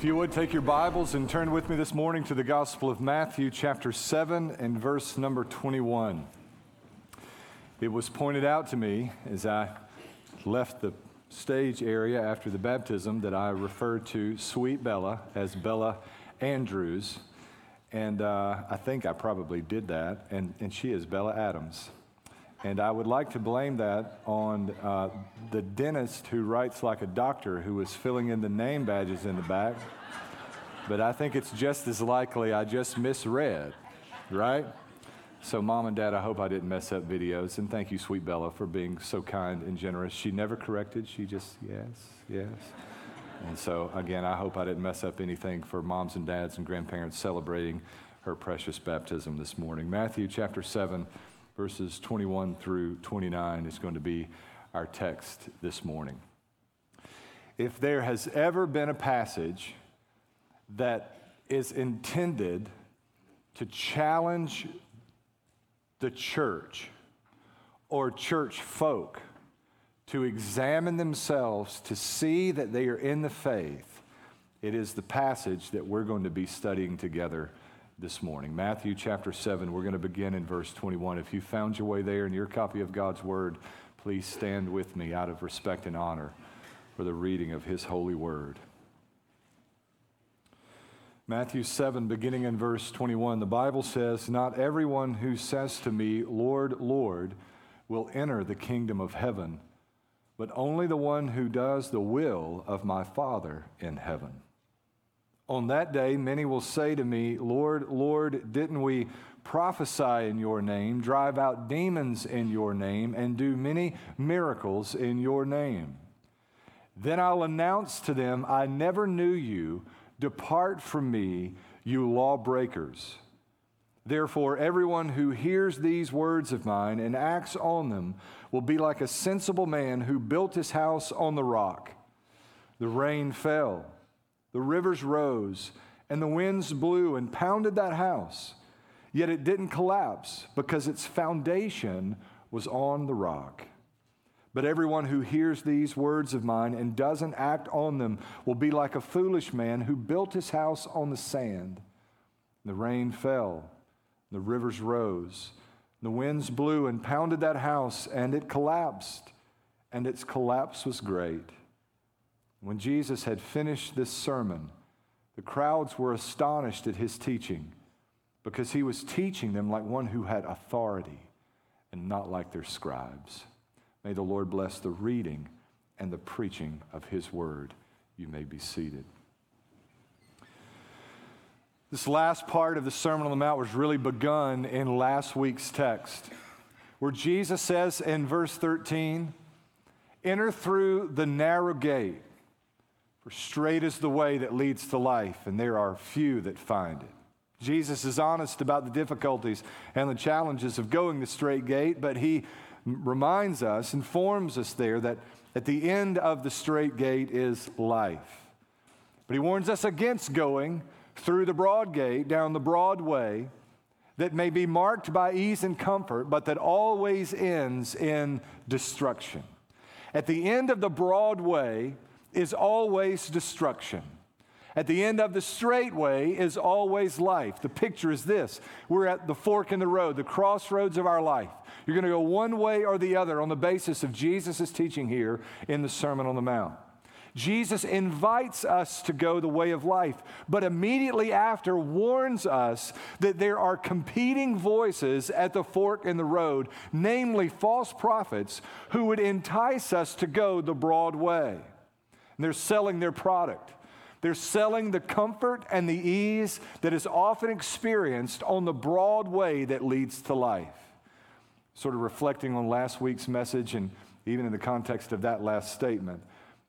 If you would take your Bibles and turn with me this morning to the Gospel of Matthew, chapter 7, and verse number 21. It was pointed out to me as I left the stage area after the baptism that I referred to sweet Bella as Bella Andrews. And uh, I think I probably did that. And, and she is Bella Adams. And I would like to blame that on uh, the dentist who writes like a doctor who was filling in the name badges in the back. But I think it's just as likely I just misread, right? So, mom and dad, I hope I didn't mess up videos. And thank you, sweet Bella, for being so kind and generous. She never corrected, she just, yes, yes. And so, again, I hope I didn't mess up anything for moms and dads and grandparents celebrating her precious baptism this morning. Matthew chapter 7 verses 21 through 29 is going to be our text this morning. If there has ever been a passage that is intended to challenge the church or church folk to examine themselves to see that they are in the faith, it is the passage that we're going to be studying together this morning. Matthew chapter 7, we're going to begin in verse 21. If you found your way there in your copy of God's word, please stand with me out of respect and honor for the reading of his holy word. Matthew 7, beginning in verse 21, the Bible says, Not everyone who says to me, Lord, Lord, will enter the kingdom of heaven, but only the one who does the will of my Father in heaven. On that day, many will say to me, Lord, Lord, didn't we prophesy in your name, drive out demons in your name, and do many miracles in your name? Then I'll announce to them, I never knew you. Depart from me, you lawbreakers. Therefore, everyone who hears these words of mine and acts on them will be like a sensible man who built his house on the rock. The rain fell the rivers rose, and the winds blew and pounded that house. Yet it didn't collapse because its foundation was on the rock. But everyone who hears these words of mine and doesn't act on them will be like a foolish man who built his house on the sand. The rain fell, the rivers rose, the winds blew and pounded that house, and it collapsed, and its collapse was great. When Jesus had finished this sermon, the crowds were astonished at his teaching because he was teaching them like one who had authority and not like their scribes. May the Lord bless the reading and the preaching of his word. You may be seated. This last part of the Sermon on the Mount was really begun in last week's text, where Jesus says in verse 13, Enter through the narrow gate. For straight is the way that leads to life, and there are few that find it. Jesus is honest about the difficulties and the challenges of going the straight gate, but he reminds us, informs us there that at the end of the straight gate is life. But he warns us against going through the broad gate, down the broad way, that may be marked by ease and comfort, but that always ends in destruction. At the end of the broad way, is always destruction. At the end of the straight way is always life. The picture is this we're at the fork in the road, the crossroads of our life. You're going to go one way or the other on the basis of Jesus' teaching here in the Sermon on the Mount. Jesus invites us to go the way of life, but immediately after warns us that there are competing voices at the fork in the road, namely false prophets, who would entice us to go the broad way. And they're selling their product. They're selling the comfort and the ease that is often experienced on the broad way that leads to life. Sort of reflecting on last week's message and even in the context of that last statement,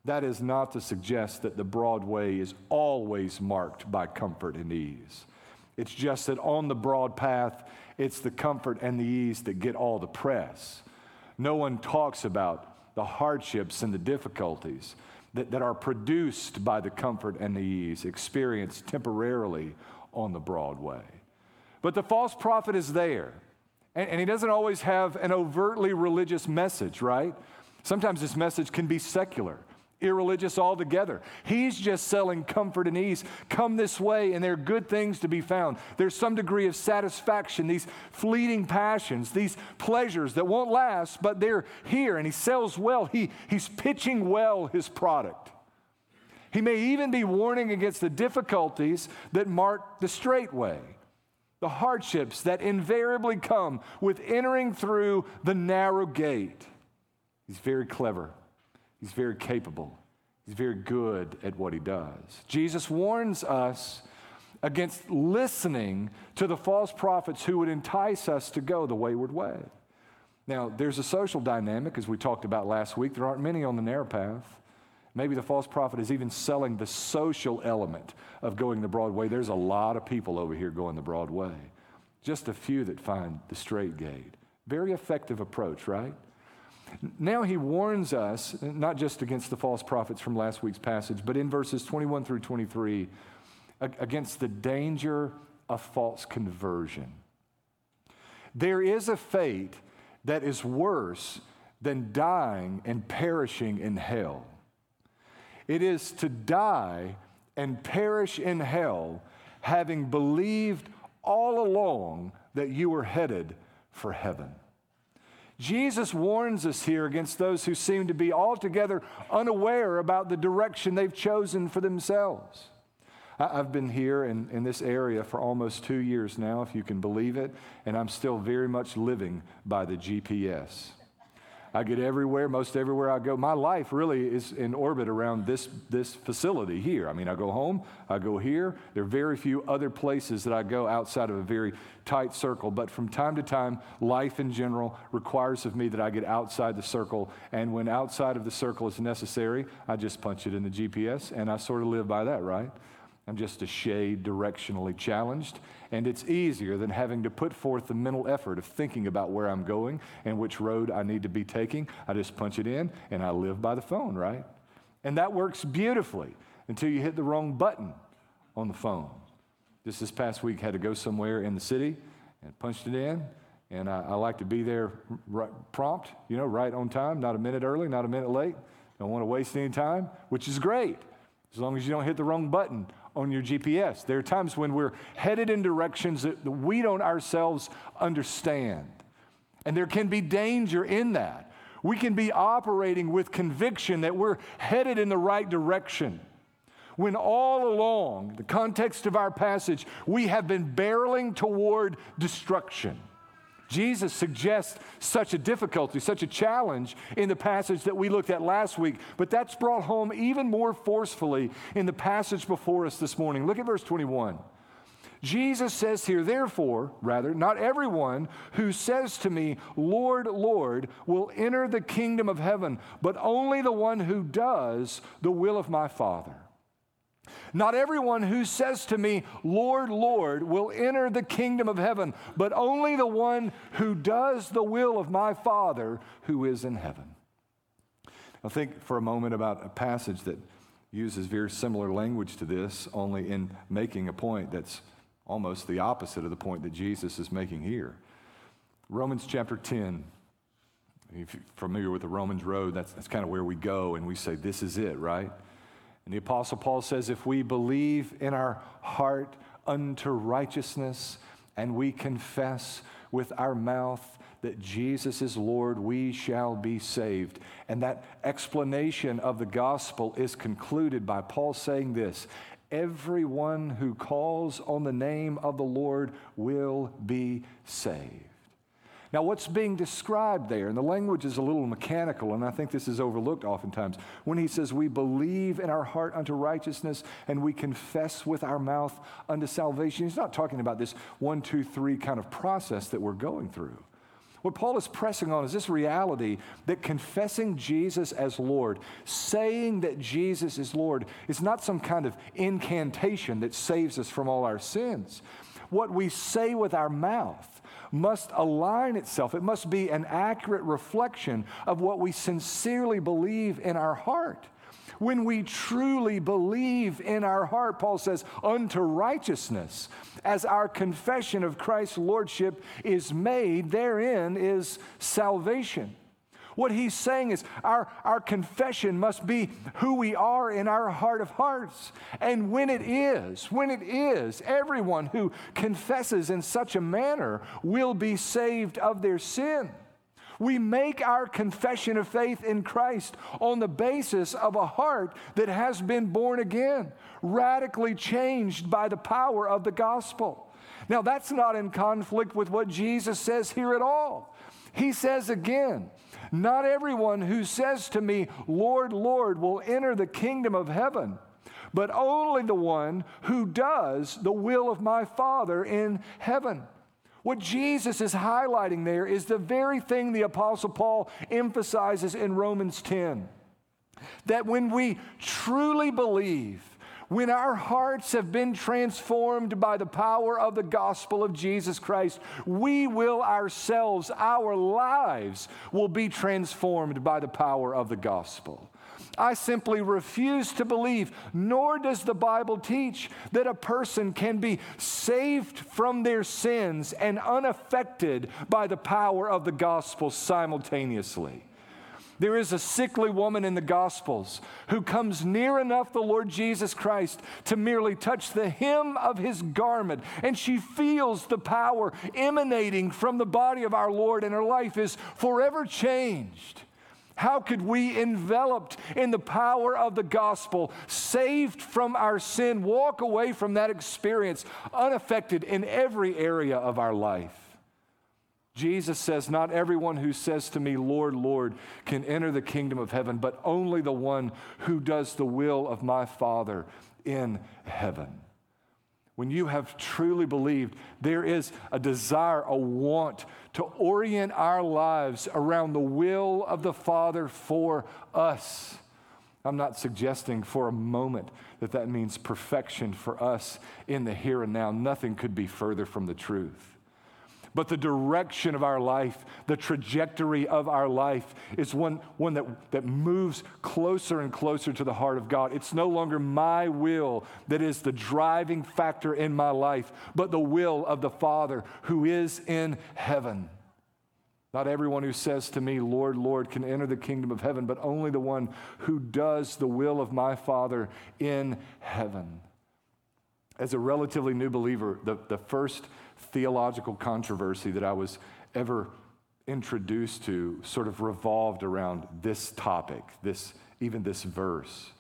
that is not to suggest that the broad way is always marked by comfort and ease. It's just that on the broad path, it's the comfort and the ease that get all the press. No one talks about the hardships and the difficulties that, that are produced by the comfort and the ease experienced temporarily on the broad way. But the false prophet is there, and, and he doesn't always have an overtly religious message, right? Sometimes this message can be secular. Irreligious altogether. He's just selling comfort and ease. Come this way, and there are good things to be found. There's some degree of satisfaction, these fleeting passions, these pleasures that won't last, but they're here, and he sells well. He, he's pitching well his product. He may even be warning against the difficulties that mark the straight way, the hardships that invariably come with entering through the narrow gate. He's very clever. He's very capable. He's very good at what he does. Jesus warns us against listening to the false prophets who would entice us to go the wayward way. Now, there's a social dynamic, as we talked about last week. There aren't many on the narrow path. Maybe the false prophet is even selling the social element of going the broad way. There's a lot of people over here going the broad way, just a few that find the straight gate. Very effective approach, right? Now he warns us, not just against the false prophets from last week's passage, but in verses 21 through 23, against the danger of false conversion. There is a fate that is worse than dying and perishing in hell. It is to die and perish in hell, having believed all along that you were headed for heaven. Jesus warns us here against those who seem to be altogether unaware about the direction they've chosen for themselves. I've been here in, in this area for almost two years now, if you can believe it, and I'm still very much living by the GPS. I get everywhere, most everywhere I go. My life really is in orbit around this, this facility here. I mean, I go home, I go here. There are very few other places that I go outside of a very tight circle. But from time to time, life in general requires of me that I get outside the circle. And when outside of the circle is necessary, I just punch it in the GPS and I sort of live by that, right? I'm just a shade directionally challenged, and it's easier than having to put forth the mental effort of thinking about where I'm going and which road I need to be taking. I just punch it in and I live by the phone, right? And that works beautifully until you hit the wrong button on the phone. Just this past week, had to go somewhere in the city and punched it in, and I, I like to be there prompt, you know, right on time, not a minute early, not a minute late. Don't want to waste any time, which is great as long as you don't hit the wrong button on your GPS. There are times when we're headed in directions that we don't ourselves understand. And there can be danger in that. We can be operating with conviction that we're headed in the right direction. When all along, the context of our passage, we have been barreling toward destruction. Jesus suggests such a difficulty, such a challenge in the passage that we looked at last week, but that's brought home even more forcefully in the passage before us this morning. Look at verse 21. Jesus says here, therefore, rather, not everyone who says to me, Lord, Lord, will enter the kingdom of heaven, but only the one who does the will of my Father. Not everyone who says to me, Lord, Lord, will enter the kingdom of heaven, but only the one who does the will of my Father who is in heaven. I'll think for a moment about a passage that uses very similar language to this, only in making a point that's almost the opposite of the point that Jesus is making here. Romans chapter 10. If you're familiar with the Romans road, that's, that's kind of where we go and we say, This is it, right? And the Apostle Paul says, if we believe in our heart unto righteousness and we confess with our mouth that Jesus is Lord, we shall be saved. And that explanation of the gospel is concluded by Paul saying this Everyone who calls on the name of the Lord will be saved. Now, what's being described there, and the language is a little mechanical, and I think this is overlooked oftentimes, when he says, We believe in our heart unto righteousness and we confess with our mouth unto salvation. He's not talking about this one, two, three kind of process that we're going through. What Paul is pressing on is this reality that confessing Jesus as Lord, saying that Jesus is Lord, is not some kind of incantation that saves us from all our sins. What we say with our mouth must align itself, it must be an accurate reflection of what we sincerely believe in our heart. When we truly believe in our heart, Paul says, unto righteousness, as our confession of Christ's Lordship is made, therein is salvation. What he's saying is our, our confession must be who we are in our heart of hearts. And when it is, when it is, everyone who confesses in such a manner will be saved of their sin. We make our confession of faith in Christ on the basis of a heart that has been born again, radically changed by the power of the gospel. Now, that's not in conflict with what Jesus says here at all. He says again, not everyone who says to me, Lord, Lord, will enter the kingdom of heaven, but only the one who does the will of my Father in heaven. What Jesus is highlighting there is the very thing the Apostle Paul emphasizes in Romans 10 that when we truly believe, when our hearts have been transformed by the power of the gospel of Jesus Christ, we will ourselves, our lives will be transformed by the power of the gospel. I simply refuse to believe, nor does the Bible teach, that a person can be saved from their sins and unaffected by the power of the gospel simultaneously. There is a sickly woman in the Gospels who comes near enough the Lord Jesus Christ to merely touch the hem of his garment, and she feels the power emanating from the body of our Lord, and her life is forever changed. How could we, enveloped in the power of the gospel, saved from our sin, walk away from that experience unaffected in every area of our life? Jesus says, Not everyone who says to me, Lord, Lord, can enter the kingdom of heaven, but only the one who does the will of my Father in heaven when you have truly believed, there is a desire, a want to orient our lives around the will of the Father for us. I'm not suggesting for a moment that that means perfection for us in the here and now. Nothing could be further from the truth but the direction of our life, the trajectory of our life is one, one that, that moves closer and closer to the heart of God. It's no longer my will that is the driving factor in my life, but the will of the Father who is in heaven. Not everyone who says to me, Lord, Lord, can enter the kingdom of heaven, but only the one who does the will of my Father in heaven. As a relatively new believer, the, the first theological controversy that I was ever introduced to sort of revolved around this topic, this, even this verse.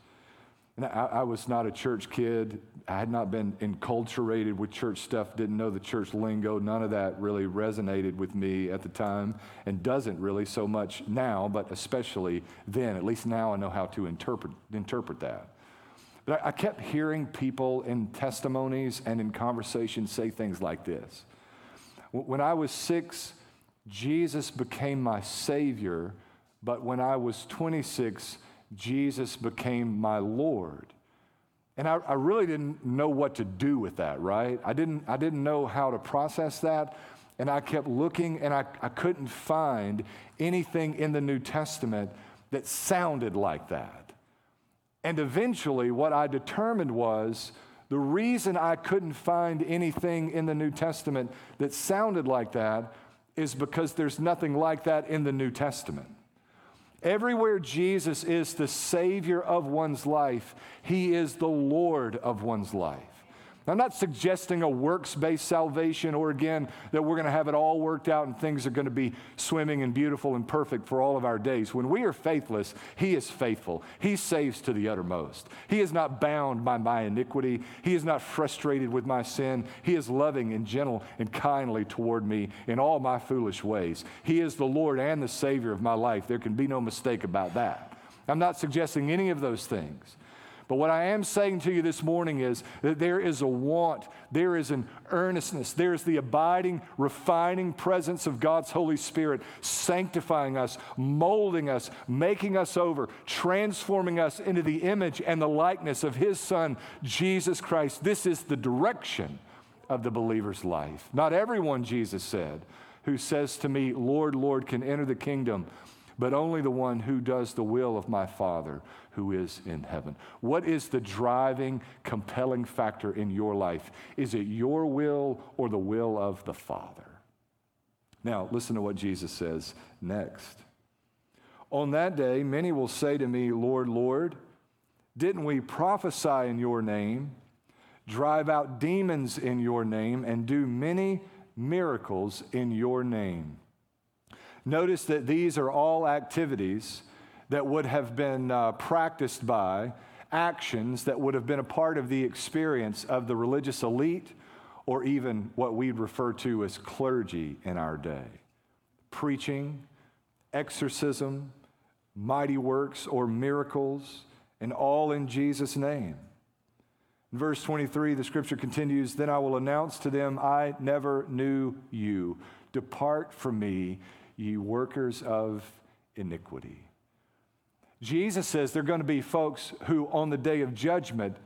And I, I, was not a church kid. I had not been enculturated with church stuff, didn't know the church lingo. None of that really resonated with me at the time and doesn't really so much now, but especially then. At least now I know how to interpret, interpret that. But I, I kept hearing people in testimonies and in conversations say things like this When I was six, Jesus became my Savior, but when I was 26, Jesus became my Lord. And I, I, really didn't know what to do with that, right? I didn't, I didn't know how to process that. And I kept looking and I, I couldn't find anything in the New Testament that sounded like that. And eventually, what I determined was the reason I couldn't find anything in the New Testament that sounded like that is because there's nothing like that in the New Testament. Everywhere Jesus is the Savior of one's life, He is the Lord of one's life. I'm not suggesting a works based salvation or again that we're going to have it all worked out and things are going to be swimming and beautiful and perfect for all of our days. When we are faithless, He is faithful. He saves to the uttermost. He is not bound by my iniquity. He is not frustrated with my sin. He is loving and gentle and kindly toward me in all my foolish ways. He is the Lord and the Savior of my life. There can be no mistake about that. I'm not suggesting any of those things. But what I am saying to you this morning is that there is a want, there is an earnestness, there is the abiding, refining presence of God's Holy Spirit, sanctifying us, molding us, making us over, transforming us into the image and the likeness of His Son, Jesus Christ. This is the direction of the believer's life. Not everyone, Jesus said, who says to me, Lord, Lord, can enter the kingdom but only the one who does the will of my Father who is in heaven. What is the driving, compelling factor in your life? Is it your will or the will of the Father? Now, listen to what Jesus says next. On that day, many will say to me, Lord, Lord, didn't we prophesy in your name, drive out demons in your name, and do many miracles in your name? Notice that these are all activities that would have been uh, practiced by, actions that would have been a part of the experience of the religious elite or even what we'd refer to as clergy in our day. Preaching, exorcism, mighty works, or miracles, and all in Jesus' name. In verse 23, the scripture continues Then I will announce to them, I never knew you. Depart from me, ye workers of iniquity. Jesus says they're going to be folks who, on the day of judgment,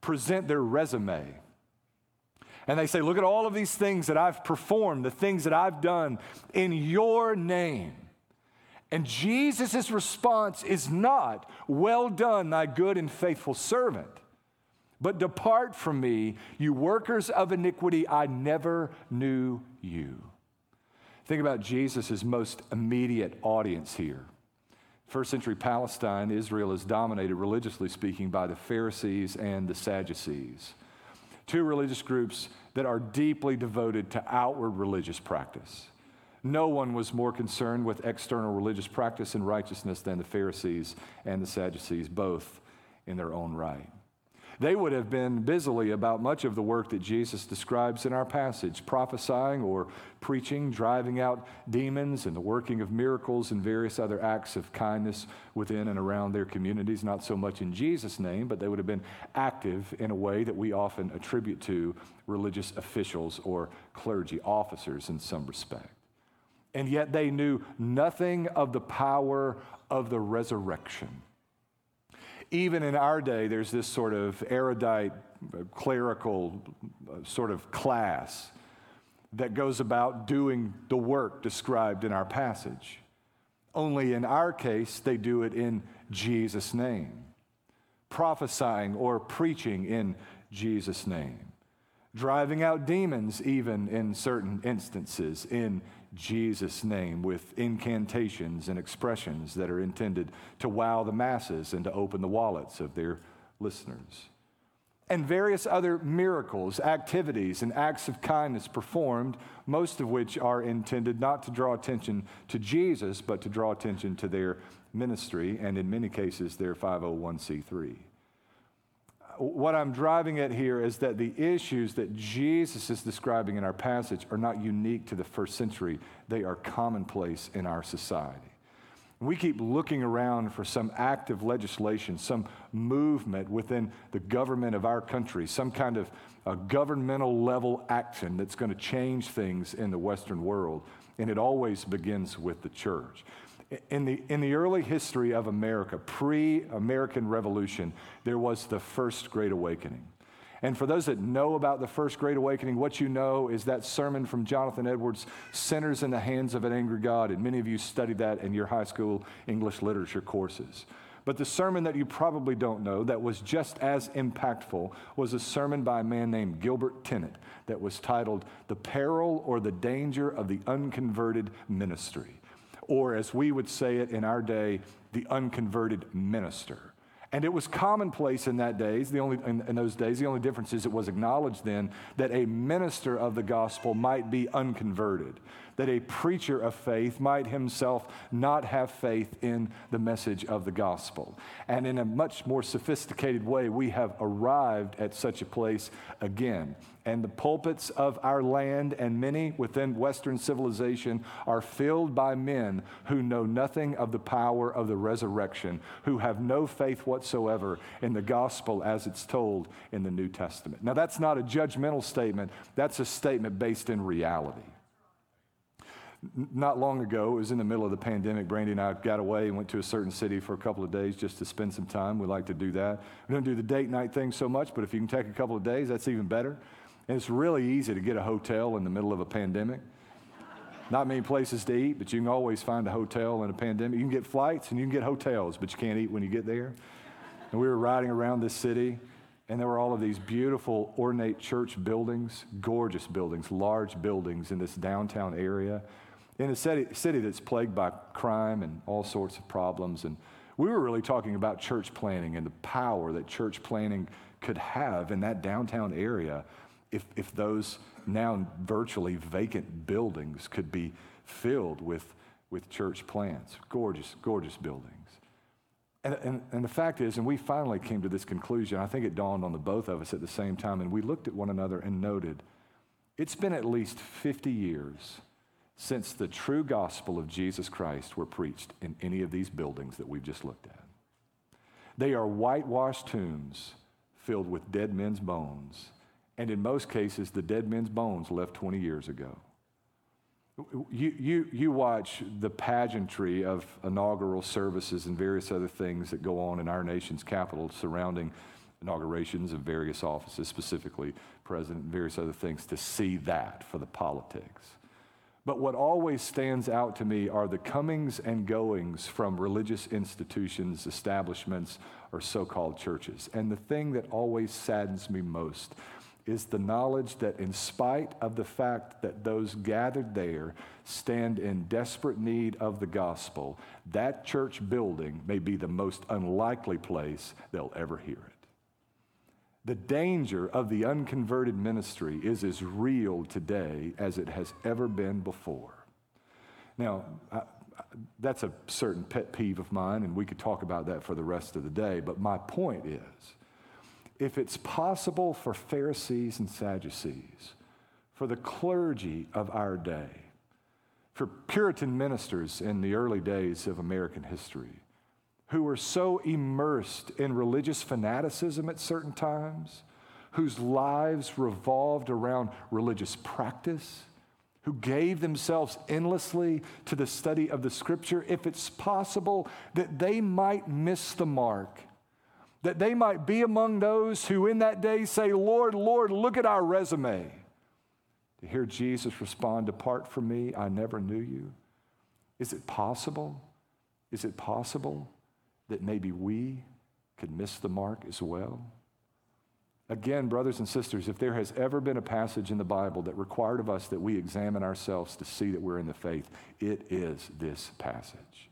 present their resume. And they say, Look at all of these things that I've performed, the things that I've done in your name. And Jesus' response is not, Well done, thy good and faithful servant, but depart from me, you workers of iniquity, I never knew you. Think about Jesus' most immediate audience here. First century Palestine, Israel is dominated, religiously speaking, by the Pharisees and the Sadducees, two religious groups that are deeply devoted to outward religious practice. No one was more concerned with external religious practice and righteousness than the Pharisees and the Sadducees, both in their own right. They would have been busily about much of the work that Jesus describes in our passage prophesying or preaching, driving out demons, and the working of miracles and various other acts of kindness within and around their communities. Not so much in Jesus' name, but they would have been active in a way that we often attribute to religious officials or clergy officers in some respect. And yet they knew nothing of the power of the resurrection even in our day, there's this sort of erudite, clerical uh, sort of class that goes about doing the work described in our passage. Only in our case, they do it in Jesus' name, prophesying or preaching in Jesus' name, driving out demons, even in certain instances, in Jesus' name with incantations and expressions that are intended to wow the masses and to open the wallets of their listeners. And various other miracles, activities, and acts of kindness performed, most of which are intended not to draw attention to Jesus, but to draw attention to their ministry, and in many cases, their 501c3 what I'm driving at here is that the issues that Jesus is describing in our passage are not unique to the first century, they are commonplace in our society. We keep looking around for some active legislation, some movement within the government of our country, some kind of a governmental level action that's going to change things in the Western world. And it always begins with the church. In the, in the early history of America, pre American Revolution, there was the First Great Awakening. And for those that know about the First Great Awakening, what you know is that sermon from Jonathan Edwards, Sinners in the Hands of an Angry God. And many of you studied that in your high school English literature courses. But the sermon that you probably don't know that was just as impactful was a sermon by a man named Gilbert Tennent that was titled The Peril or the Danger of the Unconverted Ministry or as we would say it in our day, the unconverted minister. And it was commonplace in that days, the only in, in, those days, the only difference is it was acknowledged then that a minister of the gospel might be unconverted, that a preacher of faith might himself not have faith in the message of the gospel. And in a much more sophisticated way, we have arrived at such a place again and the pulpits of our land and many within Western civilization are filled by men who know nothing of the power of the resurrection, who have no faith whatsoever in the gospel as it's told in the New Testament. Now, that's not a judgmental statement, that's a statement based in reality. Not long ago, it was in the middle of the pandemic. Brandy and I got away and went to a certain city for a couple of days just to spend some time. We like to do that. We don't do the date night thing so much, but if you can take a couple of days, that's even better. And it's really easy to get a hotel in the middle of a pandemic. Not many places to eat, but you can always find a hotel in a pandemic. You can get flights and you can get hotels, but you can't eat when you get there. And we were riding around this city, and there were all of these beautiful, ornate church buildings, gorgeous buildings, large buildings in this downtown area. In a city, city that's plagued by crime and all sorts of problems. And we were really talking about church planting and the power that church planting could have in that downtown area if, if those now virtually vacant buildings could be filled with, with church plants. Gorgeous, gorgeous buildings. And, and, and the fact is, and we finally came to this conclusion, I think it dawned on the both of us at the same time, and we looked at one another and noted it's been at least 50 years since the true gospel of Jesus Christ were preached in any of these buildings that we've just looked at. They are whitewashed tombs filled with dead men's bones, and in most cases, the dead men's bones left 20 years ago. You, you, you watch the pageantry of inaugural services and various other things that go on in our nation's capital surrounding inaugurations of various offices, specifically president and various other things, to see that for the politics. But what always stands out to me are the comings and goings from religious institutions, establishments, or so called churches. And the thing that always saddens me most is the knowledge that, in spite of the fact that those gathered there stand in desperate need of the gospel, that church building may be the most unlikely place they'll ever hear it. The danger of the unconverted ministry is as real today as it has ever been before. Now, I, that's a certain pet peeve of mine, and we could talk about that for the rest of the day. But my point is if it's possible for Pharisees and Sadducees, for the clergy of our day, for Puritan ministers in the early days of American history, who were so immersed in religious fanaticism at certain times, whose lives revolved around religious practice, who gave themselves endlessly to the study of the scripture, if it's possible that they might miss the mark that they might be among those who in that day say, Lord, Lord, look at our resume. To hear Jesus respond, Depart from me, I never knew you. Is it possible? Is it possible that maybe we could miss the mark as well? Again, brothers and sisters, if there has ever been a passage in the Bible that required of us that we examine ourselves to see that we're in the faith, it is this passage.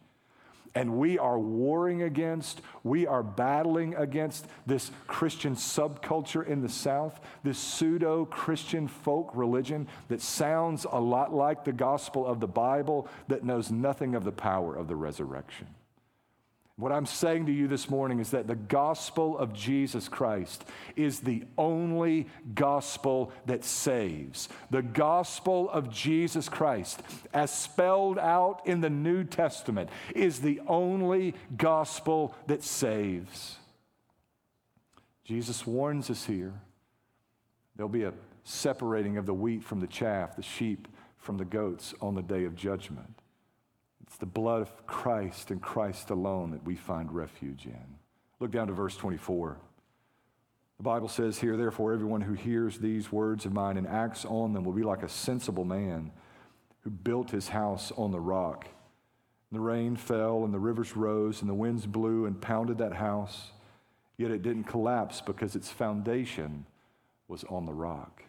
And we are warring against, we are battling against this Christian subculture in the South, this pseudo Christian folk religion that sounds a lot like the gospel of the Bible, that knows nothing of the power of the resurrection. What I'm saying to you this morning is that the gospel of Jesus Christ is the only gospel that saves. The gospel of Jesus Christ, as spelled out in the New Testament, is the only gospel that saves. Jesus warns us here there'll be a separating of the wheat from the chaff, the sheep from the goats on the day of judgment. The blood of Christ and Christ alone that we find refuge in. Look down to verse 24. The Bible says here, therefore, everyone who hears these words of mine and acts on them will be like a sensible man who built his house on the rock. And the rain fell, and the rivers rose, and the winds blew and pounded that house, yet it didn't collapse because its foundation was on the rock.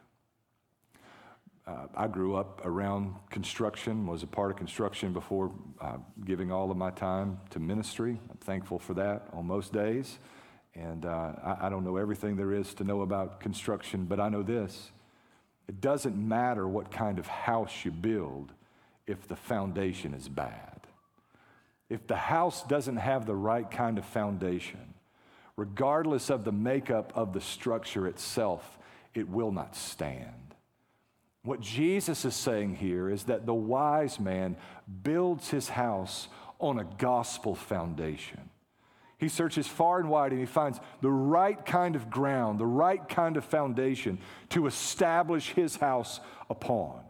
Uh, I grew up around construction, was a part of construction before uh, giving all of my time to ministry. I'm thankful for that on most days. And uh, I, I don't know everything there is to know about construction, but I know this it doesn't matter what kind of house you build if the foundation is bad. If the house doesn't have the right kind of foundation, regardless of the makeup of the structure itself, it will not stand. What Jesus is saying here is that the wise man builds his house on a gospel foundation. He searches far and wide and he finds the right kind of ground, the right kind of foundation to establish his house upon.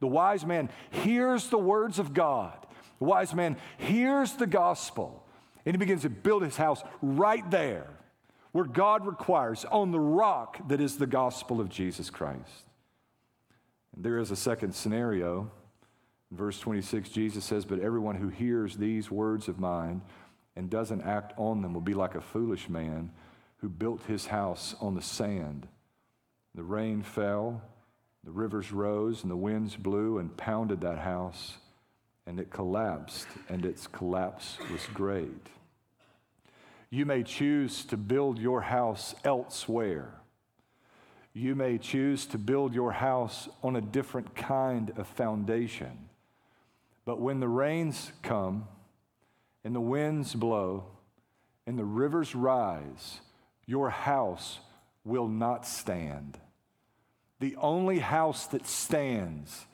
The wise man hears the words of God. The wise man hears the gospel and he begins to build his house right there where God requires, on the rock that is the gospel of Jesus Christ. There is a second scenario. In verse 26, Jesus says, But everyone who hears these words of mine and doesn't act on them will be like a foolish man who built his house on the sand. The rain fell, the rivers rose, and the winds blew and pounded that house, and it collapsed, and its collapse was great. You may choose to build your house elsewhere. You may choose to build your house on a different kind of foundation. But when the rains come, and the winds blow, and the rivers rise, your house will not stand. The only house that stands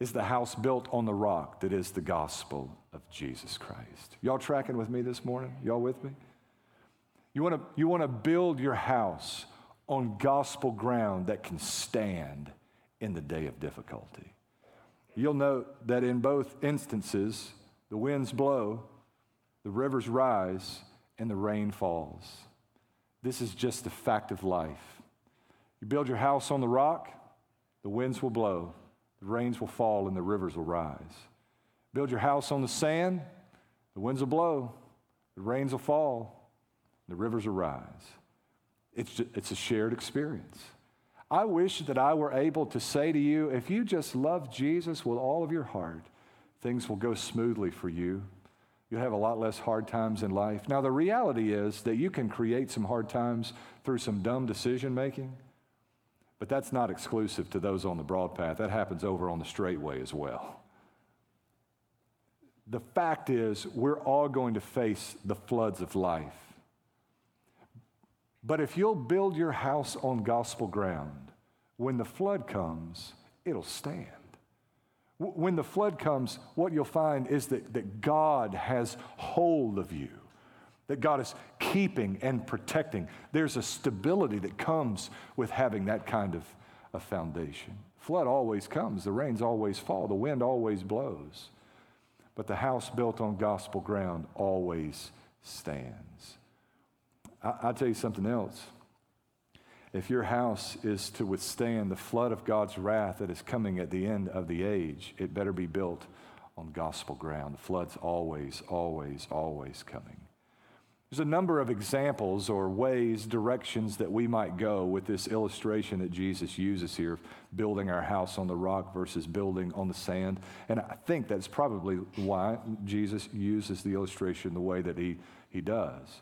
is the house built on the rock that is the gospel of Jesus Christ. Y'all tracking with me this morning? Y'all with me? You want to you want to build your house on gospel ground that can stand in the day of difficulty. You'll note that in both instances, the winds blow, the rivers rise, and the rain falls. This is just the fact of life. You build your house on the rock, the winds will blow, the rains will fall and the rivers will rise. Build your house on the sand, the winds will blow, the rains will fall, the rivers will rise. It's, it's a shared experience. I wish that I were able to say to you, if you just love Jesus with all of your heart, things will go smoothly for you. You'll have a lot less hard times in life. Now, the reality is that you can create some hard times through some dumb decision making. But that's not exclusive to those on the broad path. That happens over on the straight way as well. The fact is, we're all going to face the floods of life. But if you'll build your house on gospel ground, when the flood comes, it'll stand. When the flood comes, what you'll find is that, that God has hold of you that God is keeping and protecting. There's a stability that comes with having that kind of a foundation. Flood always comes, the rains always fall, the wind always blows. But the house built on gospel ground always stands. I, will tell you something else. If your house is to withstand the flood of God's wrath that is coming at the end of the age, it better be built on gospel ground. The flood's always, always, always coming. There's a number of examples or ways, directions that we might go with this illustration that Jesus uses here building our house on the rock versus building on the sand. And I think that's probably why Jesus uses the illustration the way that he, he does.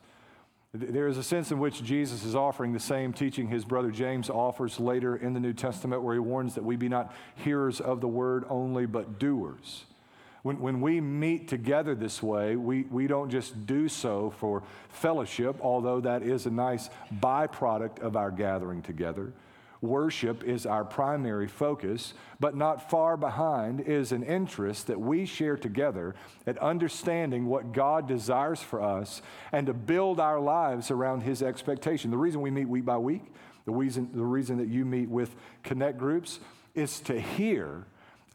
There is a sense in which Jesus is offering the same teaching his brother James offers later in the New Testament, where he warns that we be not hearers of the word only, but doers. When, when we meet together this way, we, we don't just do so for fellowship, although that is a nice byproduct of our gathering together. Worship is our primary focus, but not far behind is an interest that we share together at understanding what God desires for us and to build our lives around His expectation. The reason we meet week by week, the reason, the reason that you meet with connect groups, is to hear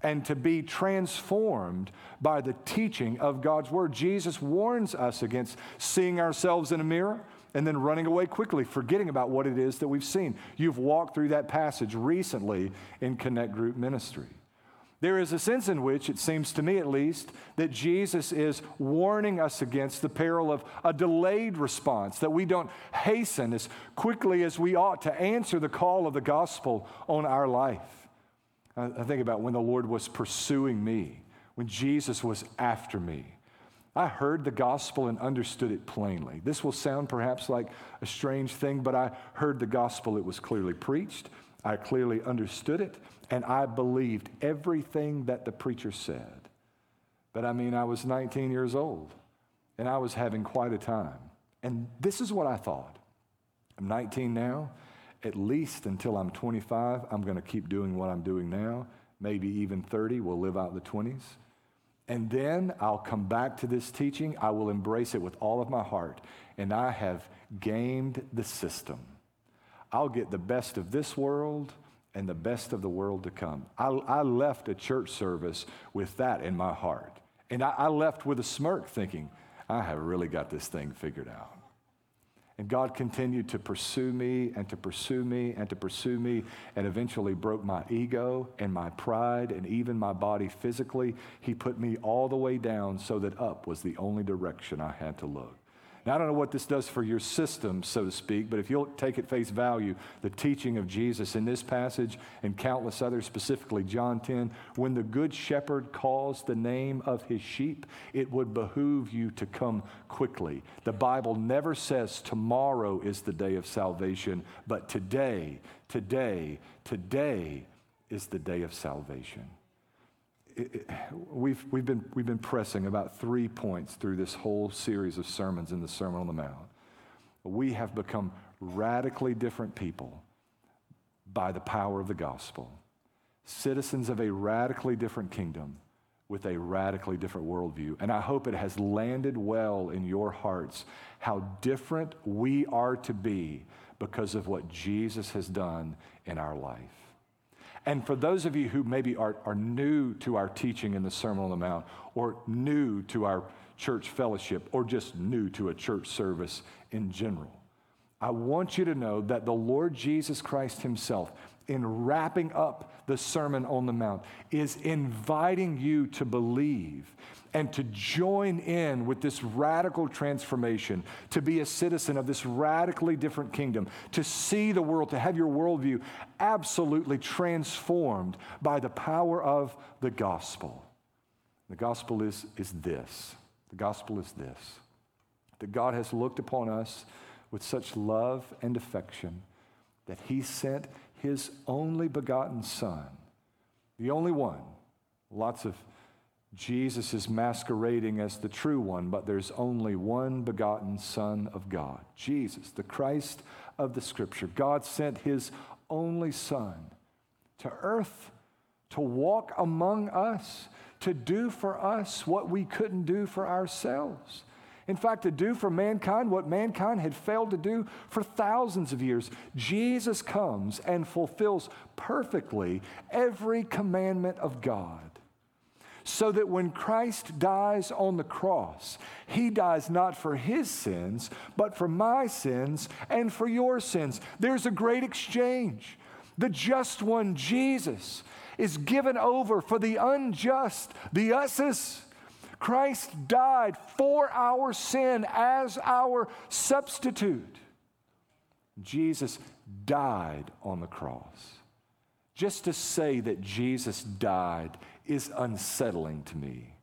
and to be transformed by the teaching of God's word. Jesus warns us against seeing ourselves in a mirror and then running away quickly, forgetting about what it is that we've seen. You've walked through that passage recently in Connect Group Ministry. There is a sense in which, it seems to me at least, that Jesus is warning us against the peril of a delayed response, that we don't hasten as quickly as we ought to answer the call of the gospel on our life. I think about when the Lord was pursuing me, when Jesus was after me. I heard the gospel and understood it plainly. This will sound perhaps like a strange thing, but I heard the gospel. It was clearly preached. I clearly understood it, and I believed everything that the preacher said. But I mean, I was 19 years old, and I was having quite a time. And this is what I thought I'm 19 now at least until I'm 25, I'm going to keep doing what I'm doing now. Maybe even 30, we'll live out the 20s. And then I'll come back to this teaching. I will embrace it with all of my heart. And I have gamed the system. I'll get the best of this world and the best of the world to come. I, I left a church service with that in my heart. And I, I left with a smirk thinking, I have really got this thing figured out. And God continued to pursue me and to pursue me and to pursue me and eventually broke my ego and my pride and even my body physically. He put me all the way down so that up was the only direction I had to look. Now, I don't know what this does for your system, so to speak, but if you'll take at face value the teaching of Jesus in this passage and countless others, specifically John 10, when the Good Shepherd calls the name of his sheep, it would behoove you to come quickly. The Bible never says tomorrow is the day of salvation, but today, today, today is the day of salvation we've, we've, been, we've been pressing about three points through this whole series of sermons in the Sermon on the Mount. We have become radically different people by the power of the gospel, citizens of a radically different kingdom with a radically different worldview. And I hope it has landed well in your hearts how different we are to be because of what Jesus has done in our life. And for those of you who maybe are, are new to our teaching in the Sermon on the Mount, or new to our church fellowship, or just new to a church service in general, I want you to know that the Lord Jesus Christ Himself, in wrapping up the Sermon on the Mount, is inviting you to believe and to join in with this radical transformation, to be a citizen of this radically different kingdom, to see the world, to have your worldview absolutely transformed by the power of the gospel. The gospel is, is this the gospel is this that God has looked upon us with such love and affection that he sent his only begotten Son, the only one. Lots of Jesus is masquerading as the true one, but there's only one begotten Son of God, Jesus, the Christ of the Scripture. God sent his only Son to earth to walk among us, to do for us what we couldn't do for ourselves. In fact, to do for mankind what mankind had failed to do for thousands of years. Jesus comes and fulfills perfectly every commandment of God so that when Christ dies on the cross, he dies not for his sins, but for my sins and for your sins. There's a great exchange. The just one, Jesus, is given over for the unjust, the us's. Christ died for our sin as our substitute. Jesus died on the cross. Just to say that Jesus died is unsettling to me,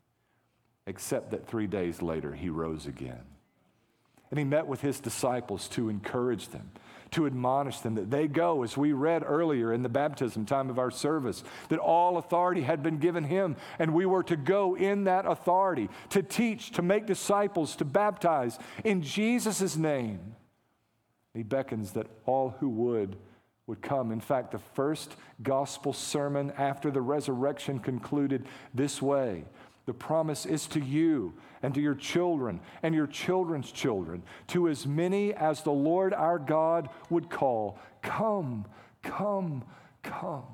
except that three days later he rose again. And he met with his disciples to encourage them, to admonish them that they go, as we read earlier in the baptism time of our service, that all authority had been given him, and we were to go in that authority, to teach, to make disciples, to baptize in Jesus' name. He beckons that all who would would come. In fact, the first gospel sermon after the resurrection concluded this way The promise is to you and to your children and your children's children, to as many as the Lord our God would call. Come, come, come.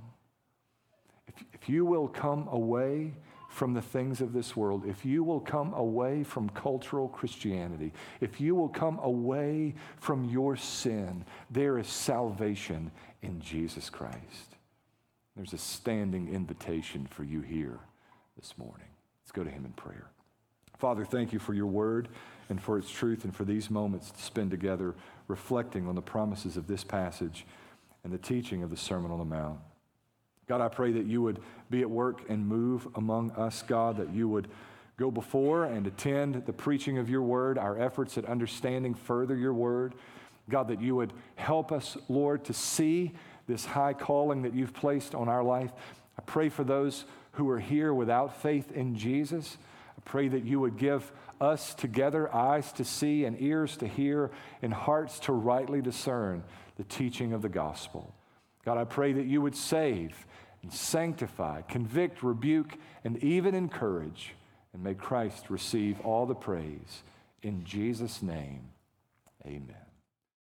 If, if you will come away from the things of this world, if you will come away from cultural Christianity, if you will come away from your sin, there is salvation in Jesus Christ. There's a standing invitation for you here this morning. Go to Him in prayer. Father, thank you for your word and for its truth and for these moments to spend together reflecting on the promises of this passage and the teaching of the Sermon on the Mount. God, I pray that you would be at work and move among us, God, that you would go before and attend the preaching of your word, our efforts at understanding further your word. God, that you would help us, Lord, to see this high calling that you've placed on our life. I pray for those who are here without faith in Jesus. I pray that you would give us together eyes to see and ears to hear and hearts to rightly discern the teaching of the gospel. God, I pray that you would save and sanctify, convict, rebuke, and even encourage. And may Christ receive all the praise. In Jesus' name, amen.